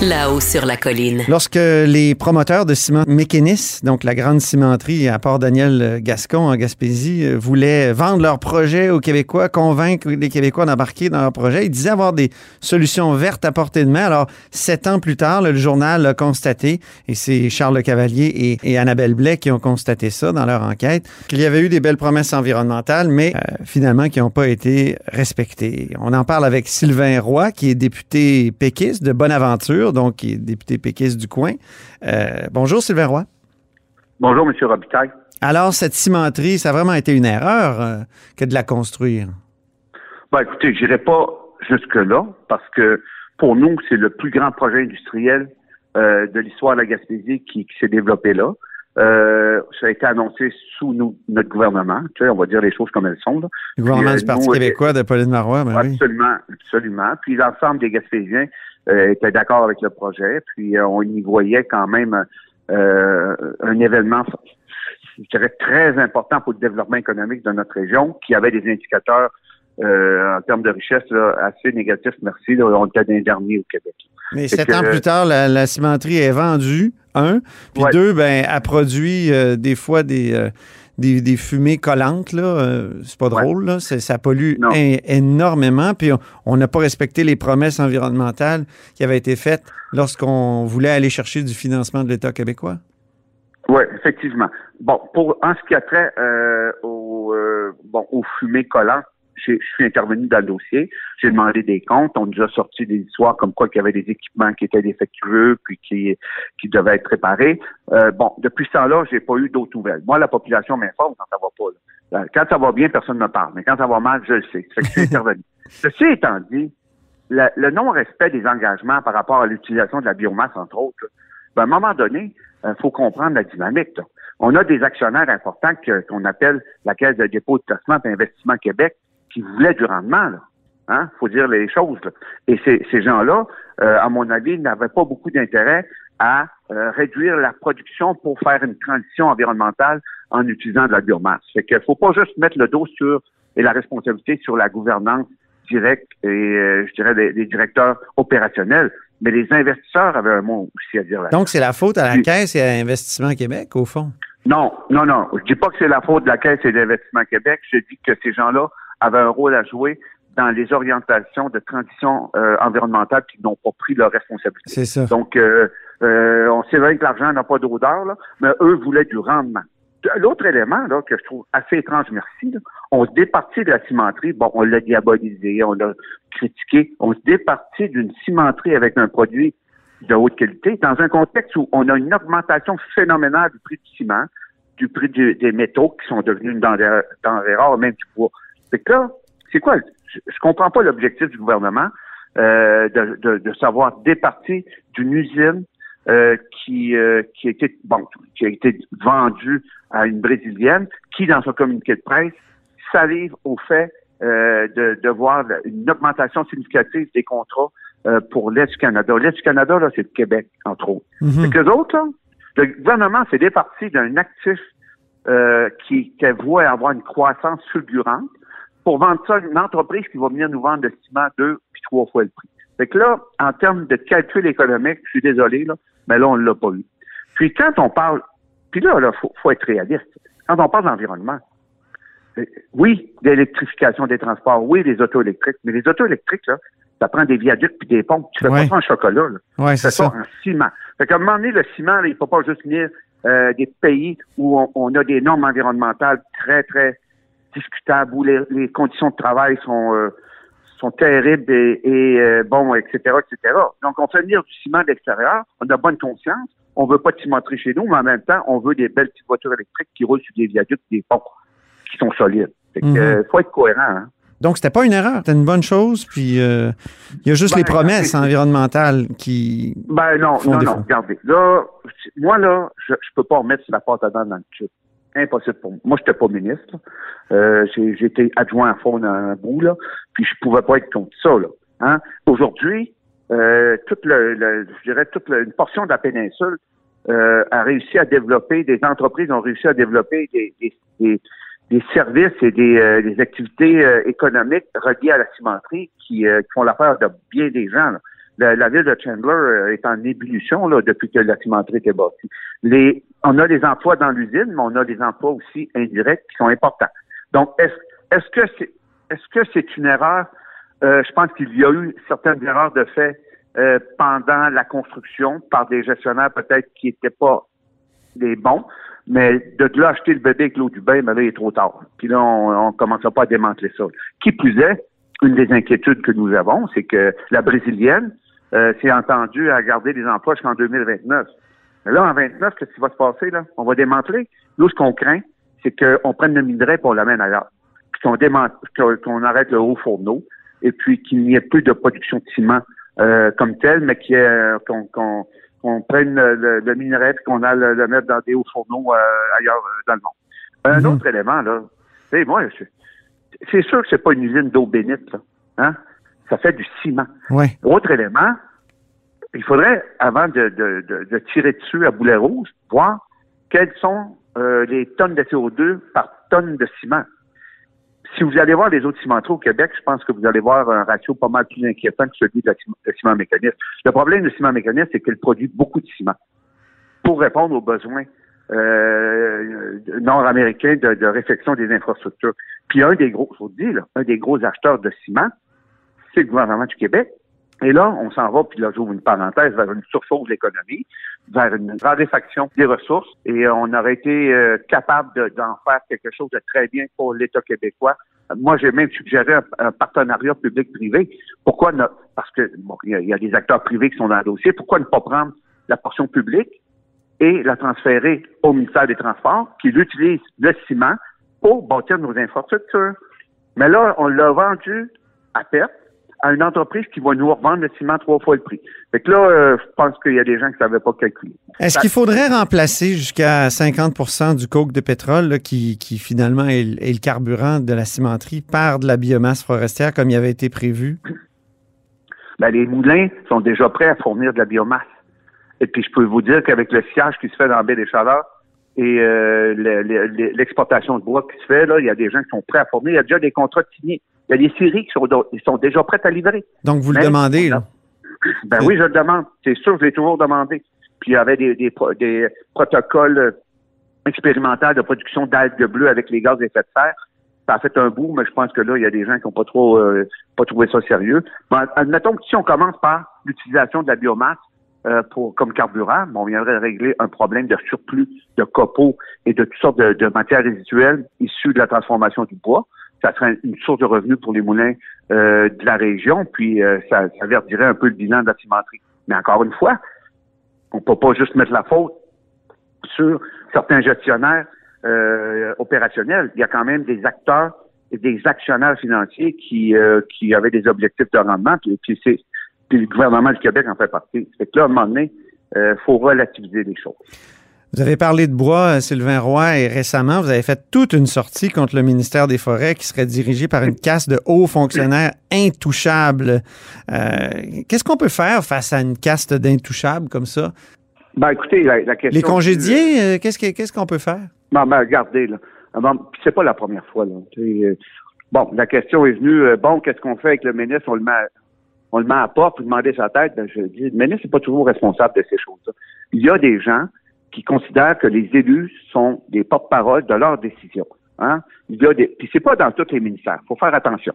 Là-haut sur la colline. Lorsque les promoteurs de ciment Mécanis, donc la grande cimenterie à Port-Daniel Gascon en Gaspésie, euh, voulaient vendre leur projet aux Québécois, convaincre les Québécois d'embarquer dans leur projet, ils disaient avoir des solutions vertes à portée de main. Alors, sept ans plus tard, le journal a constaté, et c'est Charles Cavalier et, et, Annabelle Blais qui ont constaté ça dans leur enquête, qu'il y avait eu des belles promesses environnementales, mais euh, finalement qui n'ont pas été respectées. On en parle avec Sylvain Roy, qui est député péquiste de Bonaventure donc qui est député péquiste du coin. Euh, bonjour, Sylvain Roy. Bonjour, M. Robitaille. Alors, cette cimenterie, ça a vraiment été une erreur euh, que de la construire? Ben, écoutez, je n'irai pas jusque-là, parce que pour nous, c'est le plus grand projet industriel euh, de l'histoire de la Gaspésie qui, qui s'est développé là. Euh, ça a été annoncé sous nous, notre gouvernement. Tu sais, on va dire les choses comme elles sont. Là. Le gouvernement Puis, du Parti nous, québécois de Pauline Marois, ben Absolument, oui. absolument. Puis l'ensemble des Gaspésiens euh, étaient d'accord avec le projet. Puis euh, on y voyait quand même euh, un événement, je dirais, très important pour le développement économique de notre région, qui avait des indicateurs en termes de richesse là, assez négatifs, merci. Là, on était d'un dernier au Québec. Mais sept ans plus tard, la, la, cimenterie est vendue, un. Puis ouais. deux, ben, a produit euh, des fois des, des, des, fumées collantes. Là. Euh, c'est pas drôle, là. ça pollue énormément. Puis on n'a pas respecté les promesses environnementales qui avaient été faites lorsqu'on voulait aller chercher du financement de l'État québécois. Oui, effectivement. Bon, pour en ce qui a trait aux, bon, aux fumées collantes, je suis intervenu dans le dossier, j'ai demandé des comptes, on nous a sorti des histoires comme quoi qu'il y avait des équipements qui étaient défectueux puis qui qui devaient être réparés. Euh, bon, depuis ce temps-là, j'ai pas eu d'autres nouvelles. Moi, la population m'informe quand ça va pas. Là. Quand ça va bien, personne ne me parle, mais quand ça va mal, je le sais. Fait que je suis intervenu. Ceci étant dit, le non-respect des engagements par rapport à l'utilisation de la biomasse, entre autres, ben, à un moment donné, il euh, faut comprendre la dynamique. Là. On a des actionnaires importants qu'on appelle la Caisse de dépôt de placement d'Investissement Québec, qui voulaient du rendement. Là. Hein? faut dire les choses. Là. Et ces, ces gens-là, euh, à mon avis, n'avaient pas beaucoup d'intérêt à euh, réduire la production pour faire une transition environnementale en utilisant de la biomasse. Fait qu'il faut pas juste mettre le dos sur et la responsabilité sur la gouvernance directe et euh, je dirais des, des, directeurs opérationnels, mais les investisseurs avaient un mot aussi à dire là. Donc c'est la faute à la Puis, Caisse et à Investissement Québec au fond? Non, non, non. Je dis pas que c'est la faute de la Caisse et d'Investissement Québec. Je dis que ces gens-là avaient un rôle à jouer dans les orientations de transition euh, environnementale qui n'ont pas pris leur responsabilité. C'est ça. Donc, euh, euh, on sait vrai que l'argent n'a pas d'odeur, là, mais eux voulaient du rendement. L'autre élément là, que je trouve assez étrange, merci, là, on se départit de la cimenterie. Bon, on l'a diabolisé, on l'a critiqué. On se départit d'une cimenterie avec un produit de haute qualité dans un contexte où on a une augmentation phénoménale du prix du ciment, du prix du, des métaux qui sont devenus une denrée, rare, même du bois. Fait que là, c'est quoi? Je, je comprends pas l'objectif du gouvernement euh, de, de, de, savoir départir d'une usine euh, qui, euh, qui, a été, bon, qui a été vendue à une Brésilienne, qui, dans son communiqué de presse, salive au fait euh, de, de voir une augmentation significative des contrats euh, pour l'Est du Canada. L'Est du Canada, là, c'est le Québec, entre autres. Mm -hmm. que les autres, là, le gouvernement s'est départi d'un actif euh, qui, qui voit avoir une croissance fulgurante pour vendre ça à une entreprise qui va venir nous vendre le ciment deux puis trois fois le prix. Fait que là, en termes de calcul économique, je suis désolé, là, mais là, on ne l'a pas eu. Puis quand on parle, puis là, il faut, faut, être réaliste. Quand on parle d'environnement, oui, d'électrification des transports, oui, des autos électriques, mais les autos électriques, là, ça prend des viaducs puis des pompes. Tu fais ouais. pas ça en chocolat, là. Ouais, tu fais ça, ça en ciment. Fait qu'à un moment donné, le ciment, là, il faut pas juste venir euh, des pays où on, on, a des normes environnementales très, très discutables, où les, les conditions de travail sont, euh, sont terribles et, et euh, bon, etc., etc. Donc, on fait venir du ciment d'extérieur, on a bonne conscience, on veut pas de cimenterie chez nous, mais en même temps, on veut des belles petites voitures électriques qui roulent sur des viaducs, des ponts qui sont solides. Fait que, Mhm. euh, faut être cohérent. Hein? Donc, c'était pas une erreur, c'était une bonne chose. Puis, euh, il y a juste Ben, les promesses environnementales qui. Ben non, Font non, défaut. non, regardez. Là, moi, là, je, je peux pas remettre la porte à dents dans le tube. Impossible pour moi. Moi, j'étais pas ministre. Euh, J'étais adjoint à fond dans un bout, là, puis je pouvais pas être contre ça, là. Hein? Aujourd'hui, euh, toute le, je dirais toute une portion de la péninsule euh, a réussi à développer, des entreprises ont réussi à développer des, services et des, activités économiques reliées à la cimenterie qui, qui font l'affaire de bien des gens. là. La, la ville de Chandler euh, est en ébullition là, depuis que la cimenterie était bâtie. Les, on a des emplois dans l'usine, mais on a des emplois aussi indirects qui sont importants. Donc, est-ce est-ce que c'est est-ce une erreur? Euh, je pense qu'il y a eu certaines erreurs de fait euh, pendant la construction par des gestionnaires peut-être qui n'étaient pas des bons, mais de là acheter le bébé avec l'eau du bain, mais là, il est trop tard. Puis là, on ne commencera pas à démanteler ça. Qui plus est, une des inquiétudes que nous avons, c'est que la brésilienne euh, s'est entendue à garder les emplois jusqu'en 2029. Mais là, en 29, qu'est-ce qui va se passer, là? On va démanteler. Nous, ce qu'on craint, c'est qu'on prenne le minerai on l'amène ailleurs. Puis qu'on démante, qu'on arrête le haut fourneau et puis qu'il n'y ait plus de production de ciment euh, comme tel, mais qu'il y ait, qu'on, qu'on, qu'on prenne le, le, minerai et qu'on aille le, mettre dans des hauts fourneaux euh, ailleurs euh, dans le monde. Un Mhm. autre élément, là, sais, moi, c'est sûr que c'est pas une usine d'eau bénite, là. Hein? Ça fait du ciment. Ouais. Autre élément, il faudrait, avant de, de, de, de tirer dessus à boulet rouge, voir quelles sont euh, les tonnes de CO2 par tonne de ciment. Si vous allez voir les autres cimenteries au Québec, je pense que vous allez voir un ratio pas mal plus inquiétant que celui de la ciment, de ciment mécaniste. Le problème du ciment mécaniste, c'est qu'il produit beaucoup de ciment pour répondre aux besoins euh, nord-américains de, de réfection des infrastructures. Puis un des gros, je vous dis, là, un des gros acheteurs de ciment, c'est gouvernement du Québec. Et là, on s'en va, puis là, j'ouvre une parenthèse, vers une surchauffe de l'économie, vers une raréfaction des ressources, et on aurait été euh, capable de- d'en faire quelque chose de très bien pour l'État québécois. Euh, Moi, j'ai même suggéré un, partenariat public-privé. Pourquoi ne, parce que bon, y, a- y a des acteurs privés qui sont dans le dossier. Pourquoi ne pas prendre la portion publique et la transférer au ministère des Transports, qui utilise le ciment pour bâtir nos infrastructures? Mais là, on l'a vendu à perte à une entreprise qui va nous revendre le ciment trois fois le prix. Fait que là, euh, je pense qu'il y a des gens qui ne savaient pas calculer. Est-ce qu'il faudrait remplacer jusqu'à 50% du coke de pétrole, là, qui, qui finalement est, le- est le carburant de la cimenterie, par de la biomasse forestière comme il avait été prévu? Ben, les moulins sont déjà prêts à fournir de la biomasse. Et puis, je peux vous dire qu'avec le sillage qui se fait dans la baie des Chaleurs et euh, le- le- le- l'exportation de bois qui se fait, là, il y a des gens qui sont prêts à fournir. Il y a déjà des contrats signés. Il y a des séries qui sont, ils sont déjà prêtes à livrer. Donc, vous le demandez, là. Ben oui, je le demande. C'est sûr, je l'ai toujours demandé. Puis il y avait des, des, des protocoles euh, expérimentaux de production d'algues bleues avec les gaz à effet de serre. Ça a fait un bout, mais je pense que là, il y a des gens qui n'ont pas trop euh, pas trouvé ça sérieux. Ben, admettons que si on commence par l'utilisation de la biomasse euh, pour comme carburant, bon, on viendrait régler un problème de surplus de copeaux et de toutes sortes de, de matières résiduelles issues de la transformation du bois. Ça serait une source de revenus pour les moulins euh, de la région, puis euh, ça, ça verdirait un peu le bilan de la cimenterie. Mais encore une fois, on peut pas juste mettre la faute sur certains gestionnaires euh, opérationnels. Il y a quand même des acteurs et des actionnaires financiers qui euh, qui avaient des objectifs de rendement, puis, puis c'est puis le gouvernement du Québec en fait partie. Fait que là, à un moment donné, euh, faut relativiser les choses. Vous avez parlé de bois, euh, Sylvain Roy, et récemment, vous avez fait toute une sortie contre le ministère des Forêts qui serait dirigée par une caste de hauts fonctionnaires intouchables. Euh, Qu'est-ce qu'on peut faire face à une caste d'intouchables comme ça? Ben écoutez, la, la question. Les congédier, euh, qu'est-ce que- qu'est-ce qu'on peut faire? Non, ben, regardez, là. Puis c'est pas la première fois, là. Euh, Bon, la question est venue, euh, bon, qu'est-ce qu'on fait avec le ministre? On le met à, on le met à demander sa tête. Ben, je dis, le ministre n'est pas toujours responsable de ces choses-là. Il y a des gens qui considèrent que les élus sont des porte-parole de leurs décisions. Hein? Il y a des, puis c'est pas dans tous les ministères. faut faire attention.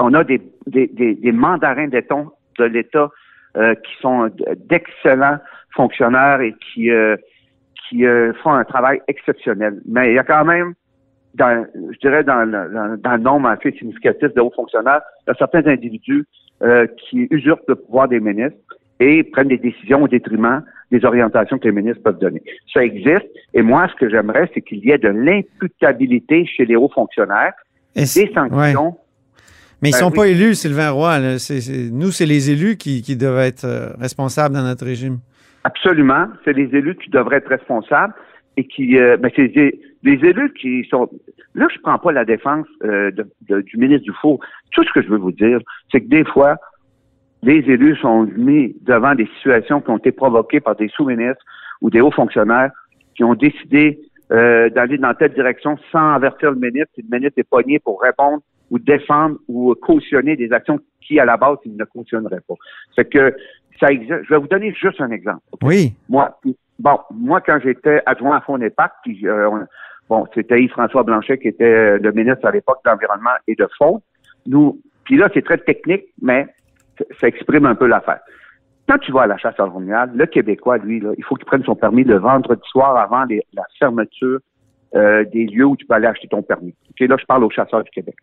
On a des, des, des, des mandarins d'État de l'État euh, qui sont d'excellents fonctionnaires et qui, euh, qui euh, font un travail exceptionnel. Mais il y a quand même dans, je dirais, dans le, dans, dans le nombre assez significatif de hauts fonctionnaires, il y a certains individus euh, qui usurpent le pouvoir des ministres et prennent des décisions au détriment des orientations que les ministres peuvent donner. Ça existe. Et moi, ce que j'aimerais, c'est qu'il y ait de l'imputabilité chez les hauts fonctionnaires, Et des sanctions. ouais. Mais ils Ben sont oui. pas élus, Sylvain Roy. là. Nous, c'est les élus qui, qui doivent être euh, responsables dans notre régime. Absolument. C'est les élus qui devraient être responsables et qui, euh, ben, c'est des élus qui sont. Là, je prends pas la défense euh, de- de- du ministre Dufour. Tout ce que je veux vous dire, c'est que des fois, les élus sont mis devant des situations qui ont été provoquées par des sous-ministres ou des hauts fonctionnaires qui ont décidé euh, d'aller dans telle direction sans avertir le ministre. Et le ministre est pogné pour répondre ou défendre ou cautionner des actions qui, à la base, il ne cautionnerait pas. C'est que ça existe. Je vais vous donner juste un exemple. Oui. Moi, bon, moi, quand j'étais adjoint à Fonds-Épac, puis euh, on- bon, c'était Yves-François Blanchet qui était euh, le ministre à l'époque d'Environnement et de Fonds. Nous, puis là, c'est très technique, mais ça- exprime un peu l'affaire. Quand tu vas à la chasse aroniale, le Québécois, lui, il faut qu'il prenne son permis le vendredi soir avant la fermeture euh, des lieux où tu peux aller acheter ton permis. Là, je parle aux chasseurs du Québec.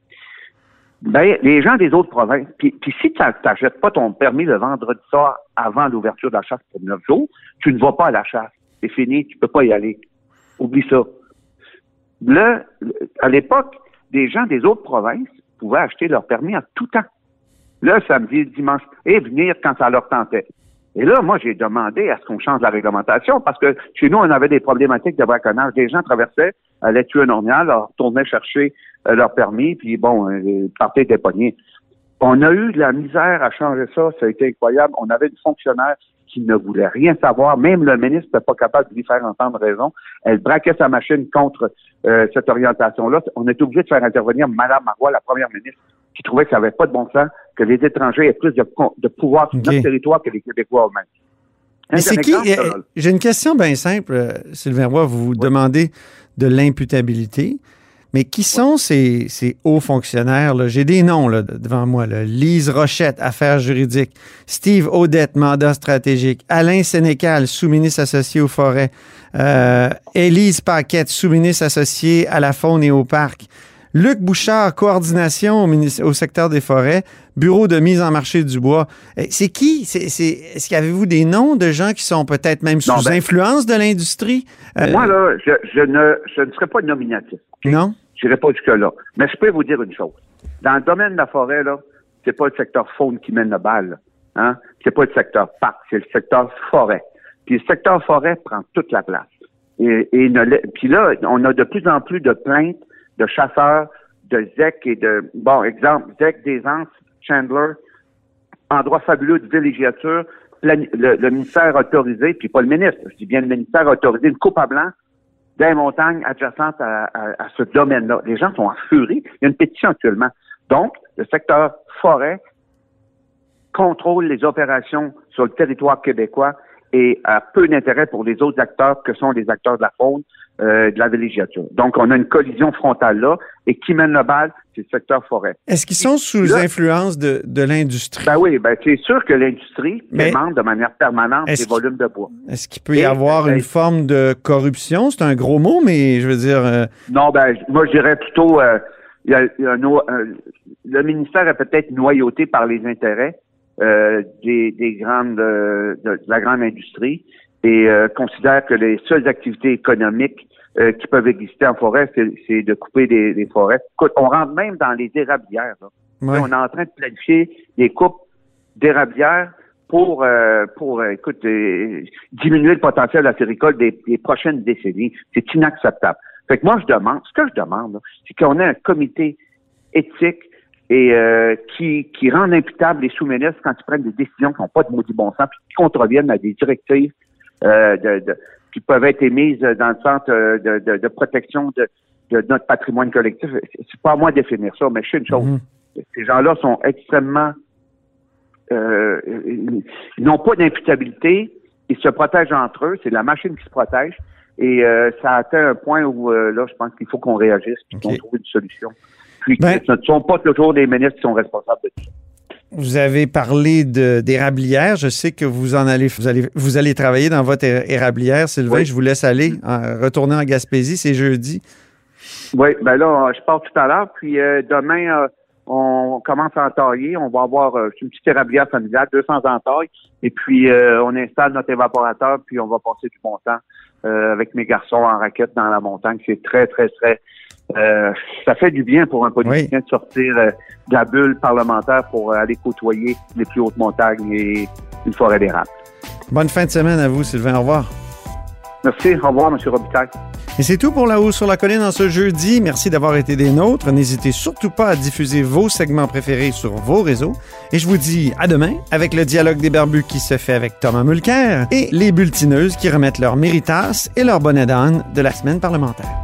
Ben, les gens des autres provinces, puis, si tu n'achètes pas ton permis le vendredi soir avant l'ouverture de la chasse pour neuf jours, tu ne vas pas à la chasse. C'est fini, tu peux pas y aller. Oublie ça. À l'époque, des gens des autres provinces pouvaient acheter leur permis en tout temps. Le samedi, dimanche, et venir quand ça leur tentait. Et là, moi, j'ai demandé à ce qu'on change la réglementation parce que chez nous, on avait des problématiques de braconnage. Des gens traversaient, allaient tuer un ornial, leur retournaient chercher euh, leur permis, puis bon, euh, ils partaient des poignets. On a eu de la misère à changer ça, ça a été incroyable. On avait une fonctionnaire qui ne voulait rien savoir, même le ministre n'était pas capable de lui faire entendre raison. Elle braquait sa machine contre euh, cette orientation-là. On était obligé de faire intervenir Mme Marois, la première ministre, qui trouvait que ça n'avait pas de bon sens que les étrangers aient plus de, pouvoir sur notre territoire que les Québécois eux-mêmes. Mais c'est qui? euh. J'ai une question bien simple, euh, Sylvain Roy. Vous vous demandez de l'imputabilité. Mais qui sont ces, ces hauts fonctionnaires? J'ai des noms là, devant moi. Là. Lise Rochette, affaires juridiques. Steve Audette, mandat stratégique. Alain Sénécal, sous-ministre associé aux forêts. Euh, Élise Paquette, sous-ministre associé à la faune et au parc. Luc Bouchard, coordination au, au secteur des forêts, bureau de mise en marché du bois. Eh, C'est qui? C'est, c'est- est-ce qu'avez-vous des noms de gens qui sont peut-être même sous Non, ben- influence de l'industrie? Euh, Moi, là, je, je ne, je ne serai pas nominatif. Non? Je n'irai pas jusque-là. Mais je peux vous dire une chose. Dans le domaine de la forêt, là, c'est pas le secteur faune qui mène le bal. là. Hein? C'est pas le secteur parc, c'est le secteur forêt. Puis le secteur forêt prend toute la place. Et, et ne la- puis là, on a de plus en plus de plaintes de chasseurs, de ZEC et de, bon, exemple, ZEC des Anses, Chandler, endroit fabuleux de villégiature, le, le ministère autorisé, puis pas le ministre, je dis bien le ministère autorisé, une coupe à blanc des montagnes adjacentes à, à- à ce domaine-là. Les gens sont en furie. Il y a une pétition actuellement. Donc, le secteur forêt contrôle les opérations sur le territoire québécois et a peu d'intérêt pour les autres acteurs que sont les acteurs de la faune, euh, de la villégiature. Donc, on a une collision frontale là, et qui mène le bal, c'est le secteur forêt. Est-ce qu'ils sont sous Là- influence de, de l'industrie? Ben oui, ben c'est sûr que l'industrie demande de manière permanente des volumes de bois. Est-ce qu'il peut y Et- avoir ben- une forme de corruption? C'est un gros mot, mais je veux dire, euh, Non, ben, moi, je dirais plutôt, euh, il y a, il y a un un- le ministère est peut-être noyauté par les intérêts euh, des, des grandes, euh, de, de la grande industrie et euh, considère que les seules activités économiques euh, qui peuvent exister en forêt, c'est de couper des, des forêts. Écoute, on rentre même dans les érablières. là. ouais. On est en train de planifier des coupes d'érablières pour, euh, pour euh, écoute, euh, diminuer le potentiel acéricole des, des prochaines décennies. C'est inacceptable. Fait que moi, je demande, ce que je demande, c'est qu'on ait un comité éthique et euh, qui, qui rend imputables les sous-ministres quand ils prennent des décisions qui n'ont pas de maudit bon sens, puis qui contreviennent à des directives euh, de, de- qui peuvent être émises dans le centre euh, de, de, de protection de, de notre patrimoine collectif. C'est pas à moi de définir ça, mais je sais une chose. Mhm. Ces gens-là sont extrêmement euh, ils n'ont pas d'imputabilité, ils se protègent entre eux, c'est la machine qui se protège. Et euh, ça atteint un point où euh, là, je pense qu'il faut qu'on réagisse, puis qu'on trouve une solution. Puis Ben- ce ne sont pas toujours des ministres qui sont responsables de tout. ça. Vous avez parlé d'érablière. Je sais que vous en allez, vous allez, vous allez travailler dans votre érablière, Sylvain. Oui. Je vous laisse aller, en- retourner en Gaspésie. C'est jeudi. Oui, ben là, je pars tout à l'heure, puis euh, demain, euh, on commence à entailler. On va avoir euh, une petite érablière familiale, 200 entailles, et puis on installe notre évaporateur, puis on va passer du bon temps avec mes garçons en raquette dans la montagne. C'est très, très, très... ça fait du bien pour un politicien de sortir de la bulle parlementaire pour aller côtoyer les plus hautes montagnes et une forêt d'érable. Bonne fin de semaine à vous, Sylvain. Au revoir. Merci. Au revoir, M. Robitaille. Et c'est tout pour La Haut sur la Colline en ce jeudi. Merci d'avoir été des nôtres. N'hésitez surtout pas à diffuser vos segments préférés sur vos réseaux. Et je vous dis à demain avec le dialogue des barbus qui se fait avec Thomas Mulcair et les bulletineuses qui remettent leur méritas et leur bonnet d'âne de la semaine parlementaire.